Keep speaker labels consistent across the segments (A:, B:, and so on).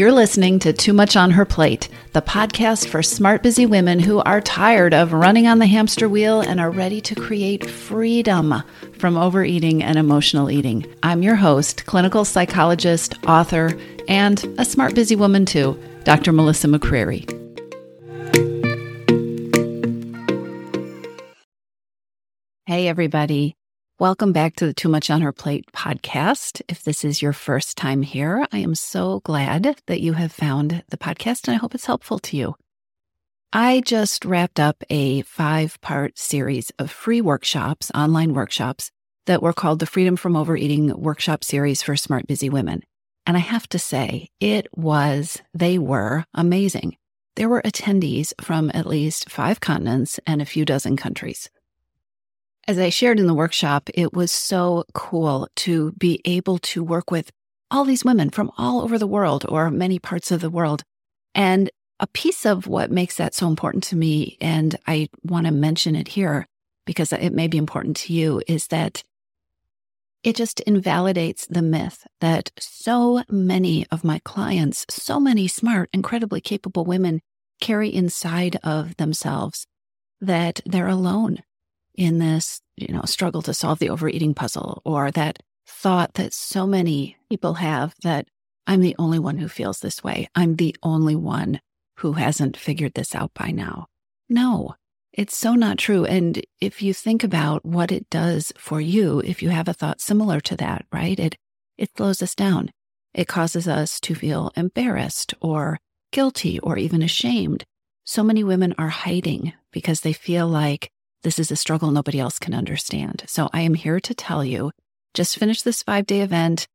A: You're listening to Too Much on Her Plate, the podcast for smart, busy women who are tired of running on the hamster wheel and are ready to create freedom from overeating and emotional eating. I'm your host, clinical psychologist, author, and a smart, busy woman too, Dr. Melissa McCreery. Hey, everybody. Welcome back to the Too Much on Her Plate podcast. If this is your first time here, I am so glad that you have found the podcast and I hope it's helpful to you. I just wrapped up a five part series of free workshops, online workshops that were called the Freedom from Overeating Workshop Series for Smart Busy Women. And I have to say, it was, they were amazing. There were attendees from at least five continents and a few dozen countries. As I shared in the workshop, it was so cool to be able to work with all these women from all over the world or many parts of the world. And a piece of what makes that so important to me, and I want to mention it here because it may be important to you, is that it just invalidates the myth that so many of my clients, so many smart, incredibly capable women carry inside of themselves that they're alone in this, you know, struggle to solve the overeating puzzle or that thought that so many people have that I'm the only one who feels this way. I'm the only one who hasn't figured this out by now. No, it's so not true. And if you think about what it does for you, if you have a thought similar to that, right? It it slows us down. It causes us to feel embarrassed or guilty or even ashamed. So many women are hiding because they feel like this is a struggle nobody else can understand. So I am here to tell you just finish this five day event.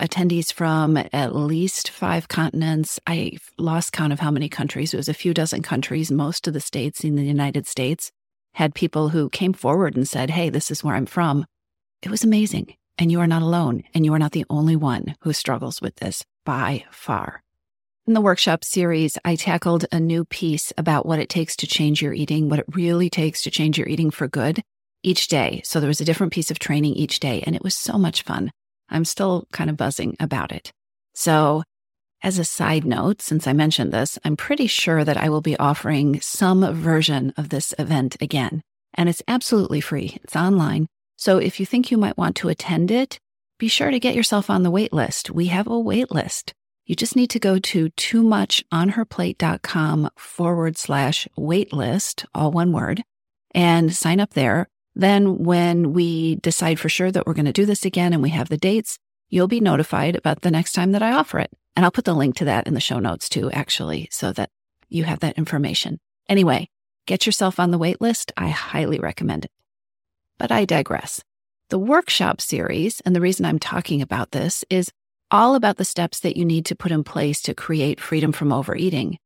A: Attendees from at least five continents. I lost count of how many countries. It was a few dozen countries. Most of the states in the United States had people who came forward and said, Hey, this is where I'm from. It was amazing. And you are not alone. And you are not the only one who struggles with this by far. In the workshop series, I tackled a new piece about what it takes to change your eating, what it really takes to change your eating for good each day. So there was a different piece of training each day, and it was so much fun. I'm still kind of buzzing about it. So, as a side note, since I mentioned this, I'm pretty sure that I will be offering some version of this event again. And it's absolutely free, it's online. So, if you think you might want to attend it, be sure to get yourself on the wait list. We have a wait list. You just need to go to too much on her plate.com forward slash waitlist, all one word, and sign up there. Then, when we decide for sure that we're going to do this again and we have the dates, you'll be notified about the next time that I offer it. And I'll put the link to that in the show notes too, actually, so that you have that information. Anyway, get yourself on the wait list. I highly recommend it. But I digress. The workshop series, and the reason I'm talking about this is all about the steps that you need to put in place to create freedom from overeating.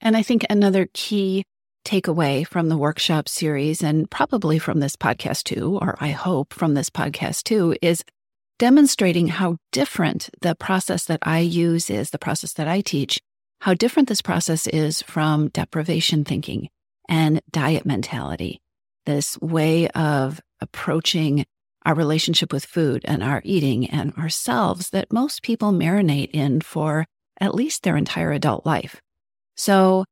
A: And I think another key takeaway from the workshop series, and probably from this podcast too, or I hope from this podcast too, is demonstrating how different the process that I use is, the process that I teach, how different this process is from deprivation thinking and diet mentality. This way of approaching our relationship with food and our eating and ourselves that most people marinate in for at least their entire adult life. So,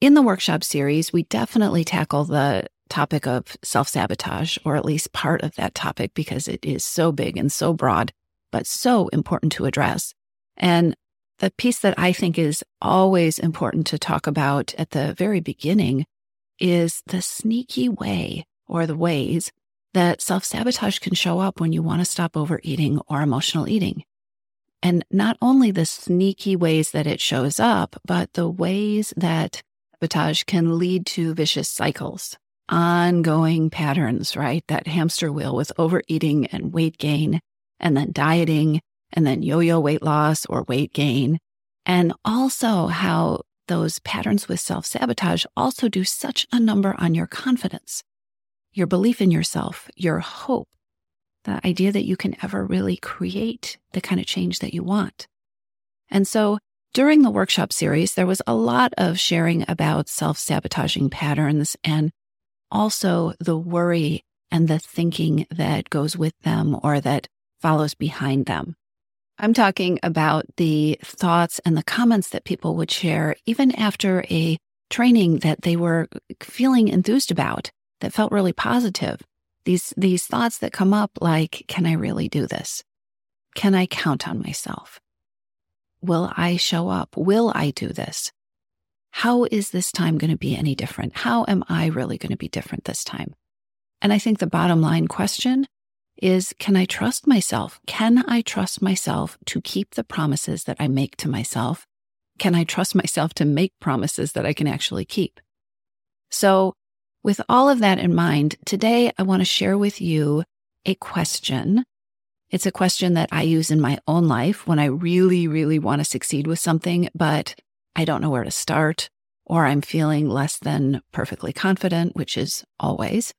A: in the workshop series, we definitely tackle the topic of self sabotage, or at least part of that topic, because it is so big and so broad, but so important to address. And the piece that I think is always important to talk about at the very beginning is the sneaky way or the ways that self sabotage can show up when you want to stop overeating or emotional eating. And not only the sneaky ways that it shows up, but the ways that sabotage can lead to vicious cycles, ongoing patterns, right? That hamster wheel with overeating and weight gain, and then dieting, and then yo yo weight loss or weight gain. And also how those patterns with self sabotage also do such a number on your confidence your belief in yourself, your hope, the idea that you can ever really create the kind of change that you want. And so during the workshop series, there was a lot of sharing about self sabotaging patterns and also the worry and the thinking that goes with them or that follows behind them. I'm talking about the thoughts and the comments that people would share even after a training that they were feeling enthused about that felt really positive. These, these thoughts that come up like, can I really do this? Can I count on myself? Will I show up? Will I do this? How is this time going to be any different? How am I really going to be different this time? And I think the bottom line question is can I trust myself? Can I trust myself to keep the promises that I make to myself? Can I trust myself to make promises that I can actually keep? So, with all of that in mind, today I want to share with you a question. It's a question that I use in my own life when I really, really want to succeed with something, but I don't know where to start, or I'm feeling less than perfectly confident, which is always.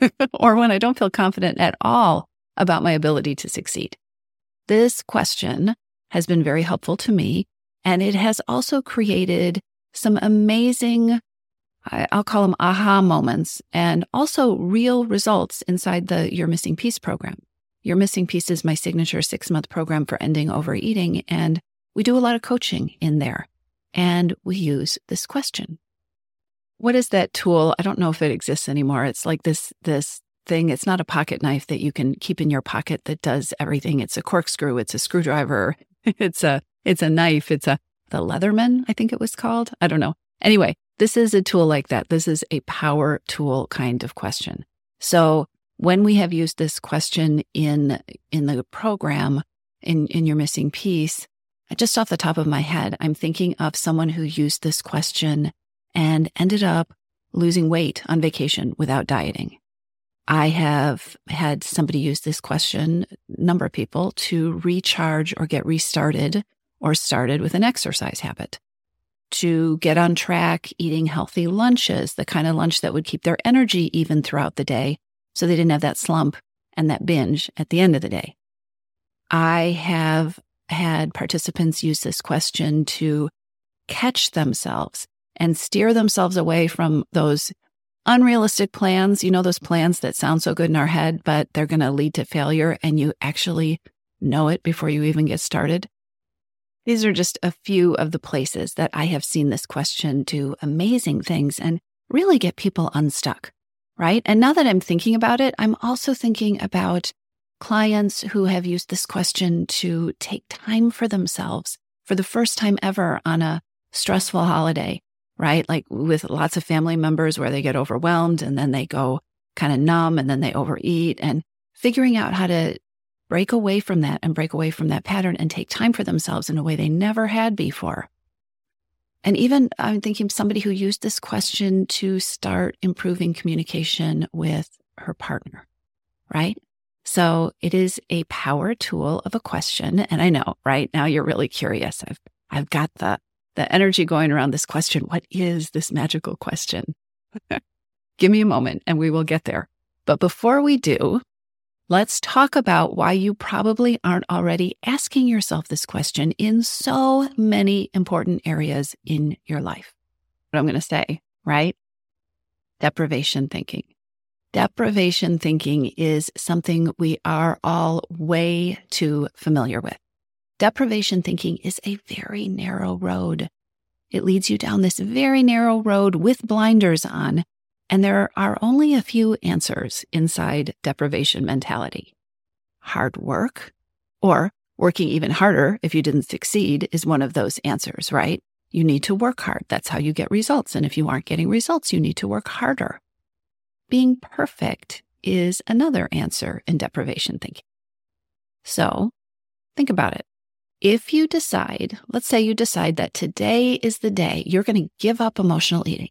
A: or when I don't feel confident at all about my ability to succeed. This question has been very helpful to me, and it has also created some amazing, I'll call them aha moments, and also real results inside the Your Missing Piece program. Your Missing Piece is my signature six month program for ending overeating, and we do a lot of coaching in there. And we use this question what is that tool? I don't know if it exists anymore. It's like this this thing. It's not a pocket knife that you can keep in your pocket that does everything. It's a corkscrew, it's a screwdriver, it's a it's a knife, it's a the Leatherman, I think it was called. I don't know. Anyway, this is a tool like that. This is a power tool kind of question. So when we have used this question in in the program in in your missing piece, just off the top of my head, I'm thinking of someone who used this question and ended up losing weight on vacation without dieting. I have had somebody use this question, number of people, to recharge or get restarted or started with an exercise habit, to get on track eating healthy lunches, the kind of lunch that would keep their energy even throughout the day so they didn't have that slump and that binge at the end of the day. I have had participants use this question to catch themselves and steer themselves away from those unrealistic plans. You know, those plans that sound so good in our head, but they're going to lead to failure and you actually know it before you even get started. These are just a few of the places that I have seen this question do amazing things and really get people unstuck, right? And now that I'm thinking about it, I'm also thinking about clients who have used this question to take time for themselves for the first time ever on a stressful holiday right? Like with lots of family members where they get overwhelmed and then they go kind of numb and then they overeat and figuring out how to break away from that and break away from that pattern and take time for themselves in a way they never had before. And even I'm thinking somebody who used this question to start improving communication with her partner, right? So it is a power tool of a question. And I know right now you're really curious. I've, I've got the the energy going around this question. What is this magical question? Give me a moment and we will get there. But before we do, let's talk about why you probably aren't already asking yourself this question in so many important areas in your life. What I'm going to say, right? Deprivation thinking. Deprivation thinking is something we are all way too familiar with. Deprivation thinking is a very narrow road. It leads you down this very narrow road with blinders on, and there are only a few answers inside deprivation mentality. Hard work, or working even harder if you didn't succeed, is one of those answers, right? You need to work hard. That's how you get results. And if you aren't getting results, you need to work harder. Being perfect is another answer in deprivation thinking. So think about it. If you decide, let's say you decide that today is the day you're going to give up emotional eating,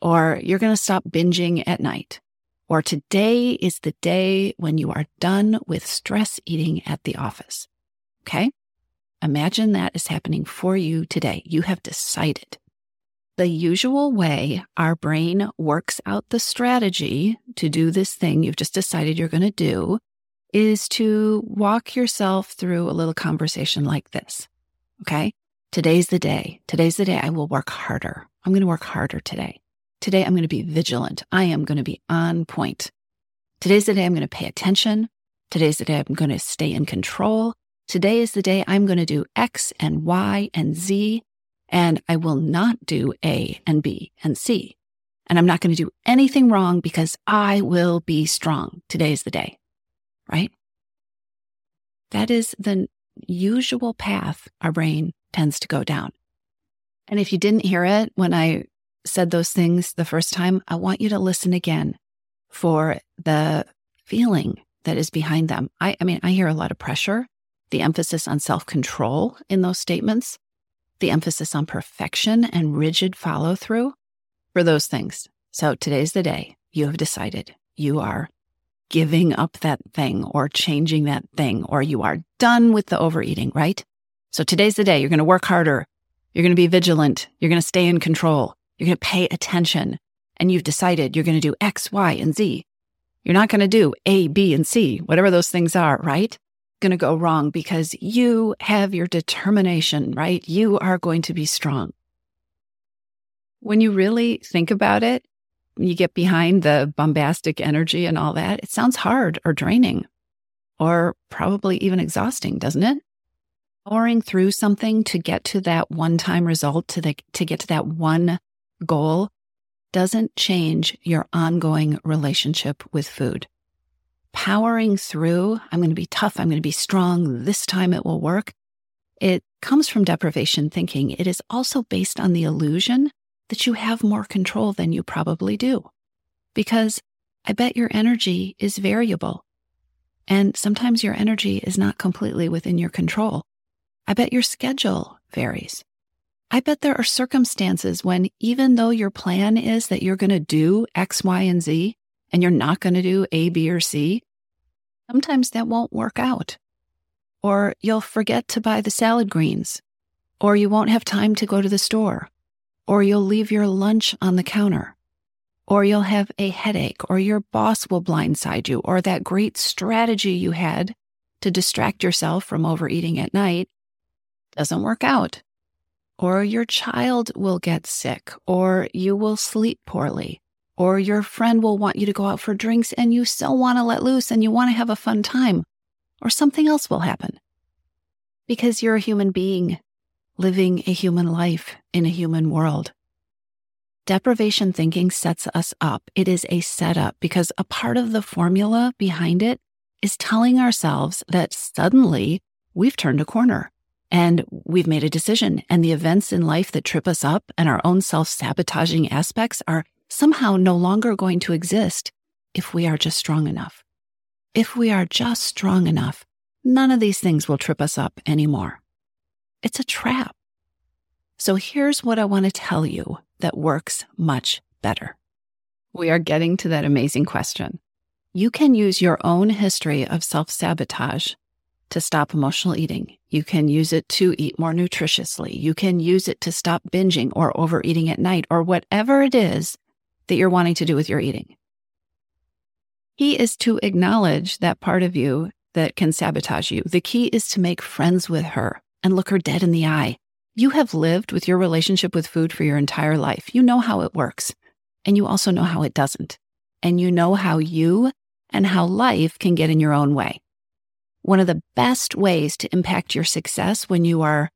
A: or you're going to stop binging at night, or today is the day when you are done with stress eating at the office. Okay. Imagine that is happening for you today. You have decided. The usual way our brain works out the strategy to do this thing you've just decided you're going to do is to walk yourself through a little conversation like this. Okay. Today's the day. Today's the day I will work harder. I'm going to work harder today. Today I'm going to be vigilant. I am going to be on point. Today's the day I'm going to pay attention. Today's the day I'm going to stay in control. Today is the day I'm going to do X and Y and Z, and I will not do A and B and C. And I'm not going to do anything wrong because I will be strong. Today is the day, right? That is the usual path our brain tends to go down. And if you didn't hear it when I said those things the first time, I want you to listen again for the feeling that is behind them. I, I mean, I hear a lot of pressure, the emphasis on self control in those statements, the emphasis on perfection and rigid follow through for those things. So today's the day you have decided you are giving up that thing or changing that thing, or you are done with the overeating, right? So today's the day you're going to work harder. You're going to be vigilant. You're going to stay in control. You're going to pay attention. And you've decided you're going to do X, Y, and Z. You're not going to do A, B, and C, whatever those things are, right? Going to go wrong because you have your determination, right? You are going to be strong. When you really think about it, you get behind the bombastic energy and all that, it sounds hard or draining or probably even exhausting, doesn't it? Powering through something to get to that one time result, to, the, to get to that one goal, doesn't change your ongoing relationship with food. Powering through, I'm going to be tough, I'm going to be strong, this time it will work. It comes from deprivation thinking. It is also based on the illusion that you have more control than you probably do. Because I bet your energy is variable. And sometimes your energy is not completely within your control. I bet your schedule varies. I bet there are circumstances when, even though your plan is that you're going to do X, Y, and Z, and you're not going to do A, B, or C, sometimes that won't work out. Or you'll forget to buy the salad greens, or you won't have time to go to the store, or you'll leave your lunch on the counter, or you'll have a headache, or your boss will blindside you, or that great strategy you had to distract yourself from overeating at night doesn't work out. Or your child will get sick, or you will sleep poorly, or your friend will want you to go out for drinks and you still want to let loose and you want to have a fun time, or something else will happen. Because you're a human being living a human life in a human world. Deprivation thinking sets us up. It is a setup because a part of the formula behind it is telling ourselves that suddenly we've turned a corner and we've made a decision, and the events in life that trip us up and our own self sabotaging aspects are somehow no longer going to exist if we are just strong enough. If we are just strong enough, none of these things will trip us up anymore. It's a trap. So here's what I want to tell you that works much better. We are getting to that amazing question. You can use your own history of self sabotage to stop emotional eating. You can use it to eat more nutritiously. You can use it to stop binging or overeating at night or whatever it is that you're wanting to do with your eating. He is to acknowledge that part of you that can sabotage you. The key is to make friends with her and look her dead in the eye. You have lived with your relationship with food for your entire life. You know how it works, and you also know how it doesn't. And you know how you and how life can get in your own way. One of the best ways to impact your success when you are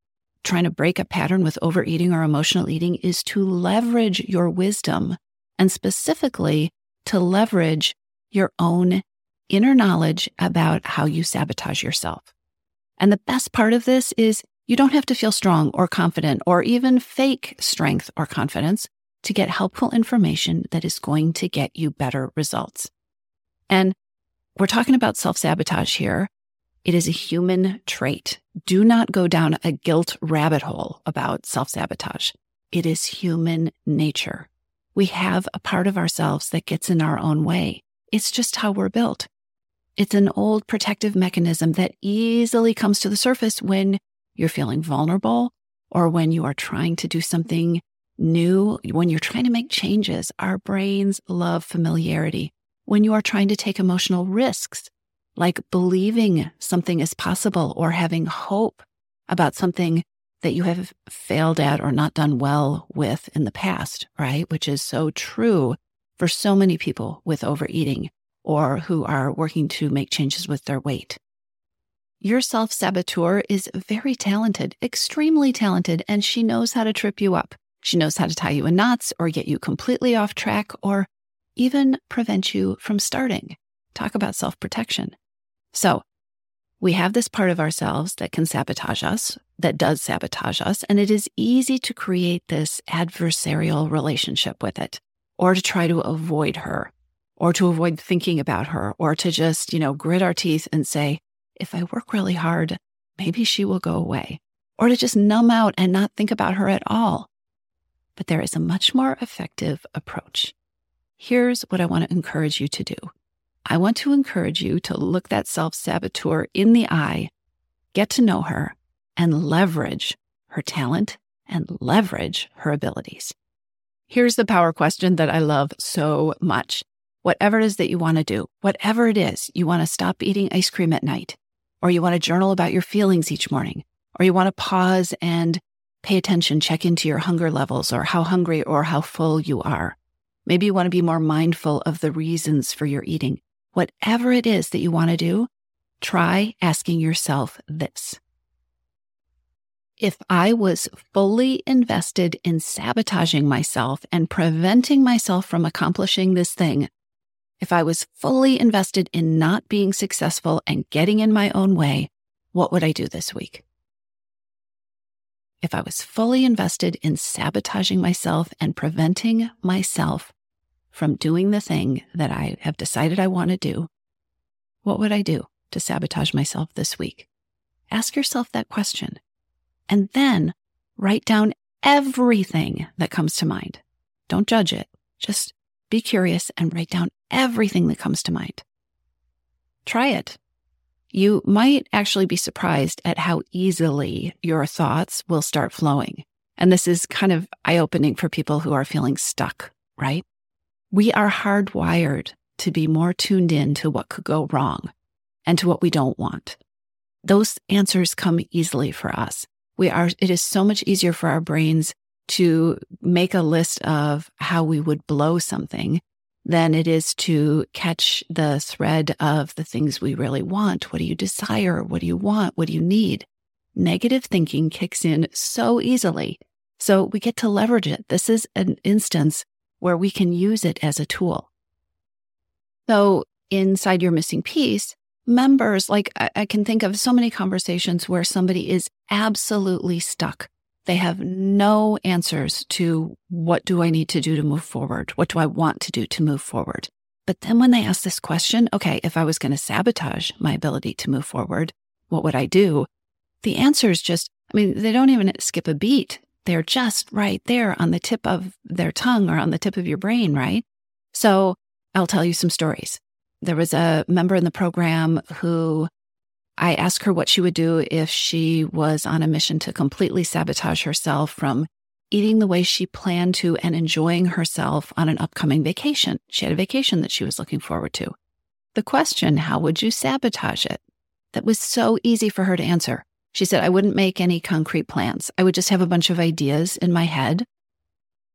A: trying to break a pattern with overeating or emotional eating is to leverage your wisdom and specifically to leverage your own inner knowledge about how you sabotage yourself. And the best part of this is you don't have to feel strong or confident or even fake strength or confidence to get helpful information that is going to get you better results. And we're talking about self sabotage here. It is a human trait. Do not go down a guilt rabbit hole about self sabotage. It is human nature. We have a part of ourselves that gets in our own way. It's just how we're built. It's an old protective mechanism that easily comes to the surface when you're feeling vulnerable or when you are trying to do something new, when you're trying to make changes. Our brains love familiarity. When you are trying to take emotional risks, like believing something is possible or having hope about something that you have failed at or not done well with in the past, right? Which is so true for so many people with overeating or who are working to make changes with their weight. your self saboteur is very talented, extremely talented, and she knows how to trip you up. She knows how to tie you in knots or get you completely off track or even prevent you from starting. Talk about self protection. So, we have this part of ourselves that can sabotage us, that does sabotage us, and it is easy to create this adversarial relationship with it, or to try to avoid her, or to avoid thinking about her, or to just, you know, grit our teeth and say, if I work really hard, maybe she will go away, or to just numb out and not think about her at all. But there is a much more effective approach. Here's what I want to encourage you to do. I want to encourage you to look that self saboteur in the eye, get to know her, and leverage her talent and leverage her abilities. Here's the power question that I love so much. Whatever it is that you want to do, whatever it is, you want to stop eating ice cream at night, or you want to journal about your feelings each morning, or you want to pause and pay attention, check into your hunger levels, or how hungry or how full you are. Maybe you want to be more mindful of the reasons for your eating. Whatever it is that you want to do, try asking yourself this. If I was fully invested in sabotaging myself and preventing myself from accomplishing this thing, if I was fully invested in not being successful and getting in my own way, what would I do this week? If I was fully invested in sabotaging myself and preventing myself from doing the thing that I have decided I want to do, what would I do to sabotage myself this week? Ask yourself that question and then write down everything that comes to mind. Don't judge it. Just be curious and write down everything that comes to mind. Try it. You might actually be surprised at how easily your thoughts will start flowing. And this is kind of eye opening for people who are feeling stuck, right? We are hardwired to be more tuned in to what could go wrong and to what we don't want. Those answers come easily for us. We are, it is so much easier for our brains to make a list of how we would blow something than it is to catch the thread of the things we really want. What do you desire? What do you want? What do you need? Negative thinking kicks in so easily. So we get to leverage it. This is an instance where we can use it as a tool. So inside your missing piece, members, like I, I can think of so many conversations where somebody is absolutely stuck. They have no answers to what do I need to do to move forward? What do I want to do to move forward? But then when they ask this question, okay, if I was going to sabotage my ability to move forward, what would I do? The answer is just, I mean, they don't even skip a beat. They're just right there on the tip of their tongue or on the tip of your brain, right? So I'll tell you some stories. There was a member in the program who I asked her what she would do if she was on a mission to completely sabotage herself from eating the way she planned to and enjoying herself on an upcoming vacation. She had a vacation that she was looking forward to. The question, how would you sabotage it? That was so easy for her to answer. She said, I wouldn't make any concrete plans. I would just have a bunch of ideas in my head.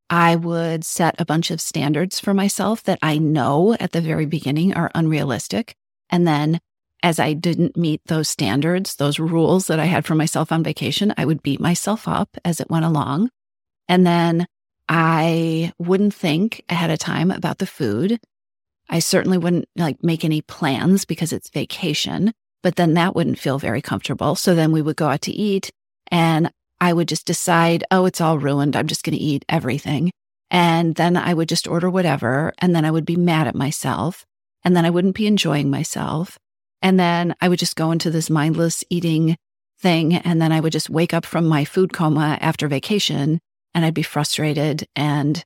A: I would set a bunch of standards for myself that I know at the very beginning are unrealistic. And then as I didn't meet those standards, those rules that I had for myself on vacation, I would beat myself up as it went along. And then I wouldn't think ahead of time about the food. I certainly wouldn't like make any plans because it's vacation but then that wouldn't feel very comfortable. So then we would go out to eat and I would just decide, oh, it's all ruined. I'm just going to eat everything. And then I would just order whatever. And then I would be mad at myself. And then I wouldn't be enjoying myself. And then I would just go into this mindless eating thing. And then I would just wake up from my food coma after vacation and I'd be frustrated and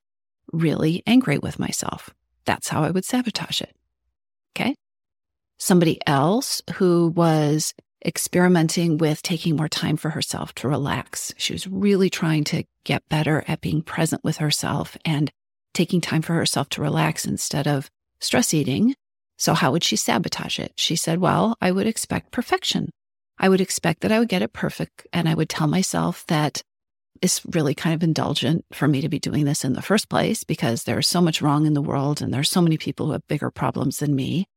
A: really angry with myself. That's how I would sabotage it. Okay somebody else who was experimenting with taking more time for herself to relax. She was really trying to get better at being present with herself and taking time for herself to relax instead of stress eating. So, how would she sabotage it? She said, Well, I would expect perfection. I would expect that I would get it perfect. And I would tell myself that it's really kind of indulgent for me to be doing this in the first place because there's so much wrong in the world and there's so many people who have bigger problems than me.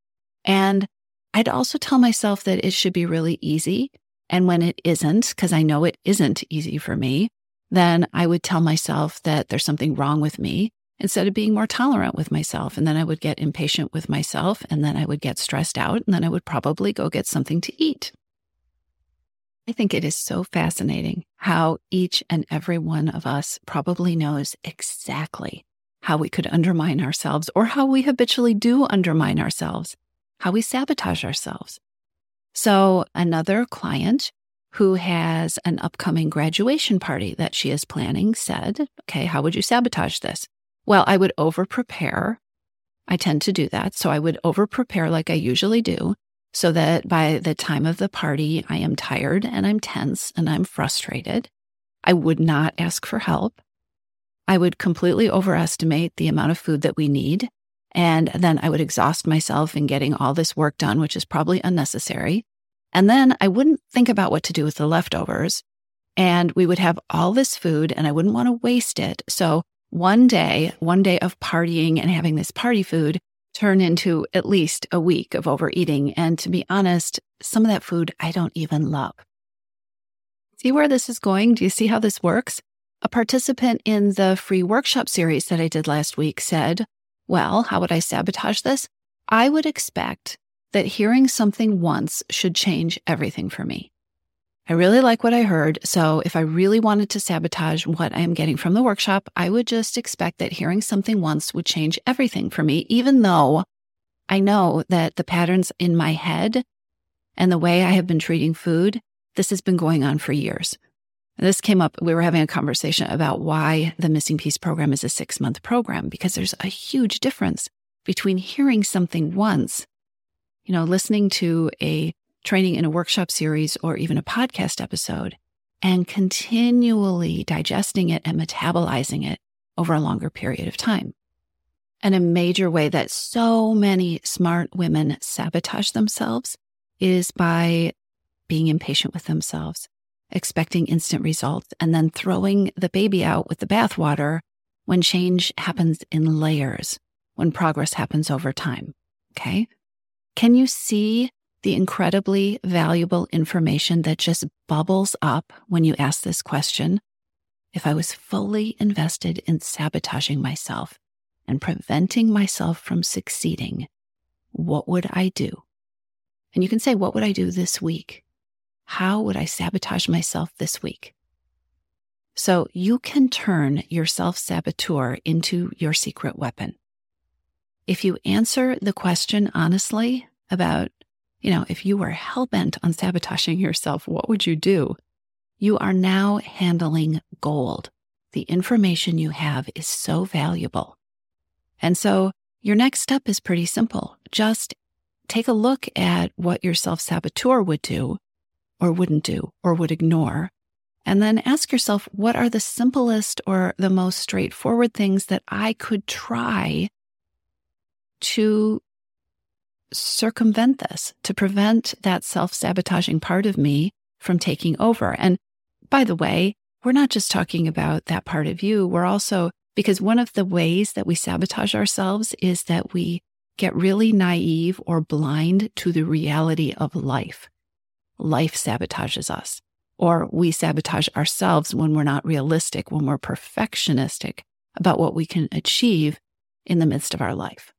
A: And I'd also tell myself that it should be really easy. And when it isn't, because I know it isn't easy for me, then I would tell myself that there's something wrong with me instead of being more tolerant with myself. And then I would get impatient with myself and then I would get stressed out and then I would probably go get something to eat. I think it is so fascinating how each and every one of us probably knows exactly how we could undermine ourselves or how we habitually do undermine ourselves, how we sabotage ourselves. So, another client who has an upcoming graduation party that she is planning said, Okay, how would you sabotage this? Well, I would over prepare. I tend to do that. So, I would over prepare like I usually do so that by the time of the party, I am tired and I'm tense and I'm frustrated. I would not ask for help. I would completely overestimate the amount of food that we need. And then I would exhaust myself in getting all this work done, which is probably unnecessary. And then I wouldn't think about what to do with the leftovers. And we would have all this food and I wouldn't want to waste it. So one day, one day of partying and having this party food turn into at least a week of overeating. And to be honest, some of that food I don't even love. See where this is going? Do you see how this works? A participant in the free workshop series that I did last week said, Well, how would I sabotage this? I would expect that hearing something once should change everything for me. I really like what I heard. So if I really wanted to sabotage what I am getting from the workshop, I would just expect that hearing something once would change everything for me, even though I know that the patterns in my head and the way I have been treating food, this has been going on for years. This came up, we were having a conversation about why the Missing Piece program is a six month program, because there's a huge difference between hearing something once, you know, listening to a training in a workshop series or even a podcast episode and continually digesting it and metabolizing it over a longer period of time. And a major way that so many smart women sabotage themselves is by being impatient with themselves, expecting instant results, and then throwing the baby out with the bathwater when change happens in layers, when progress happens over time. Okay. Can you see the incredibly valuable information that just bubbles up when you ask this question, if I was fully invested in sabotaging myself and preventing myself from succeeding, what would I do? And you can say, What would I do this week? How would I sabotage myself this week? So you can turn your self saboteur into your secret weapon. If you answer the question honestly about you know, if you were hell bent on sabotaging yourself, what would you do? You are now handling gold. The information you have is so valuable. And so your next step is pretty simple. Just take a look at what your self saboteur would do or wouldn't do or would ignore. And then ask yourself, what are the simplest or the most straightforward things that I could try to circumvent this, to prevent that self sabotaging part of me from taking over. And by the way, we're not just talking about that part of you. We're also, because one of the ways that we sabotage ourselves is that we get really naive or blind to the reality of life. Life sabotages us, or we sabotage ourselves when we're not realistic, when we're perfectionistic about what we can achieve in the midst of our life.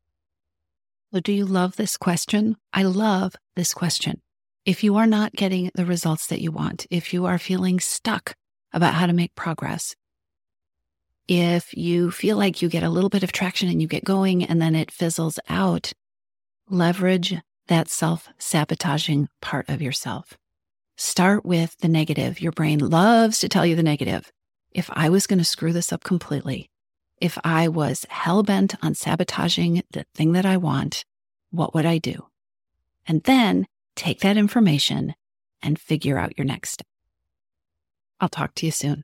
A: So, do you love this question? I love this question. If you are not getting the results that you want, if you are feeling stuck about how to make progress, if you feel like you get a little bit of traction and you get going and then it fizzles out, leverage that self sabotaging part of yourself. Start with the negative. Your brain loves to tell you the negative. If I was going to screw this up completely, if I was hell bent on sabotaging the thing that I want, what would I do? And then take that information and figure out your next step. I'll talk to you soon.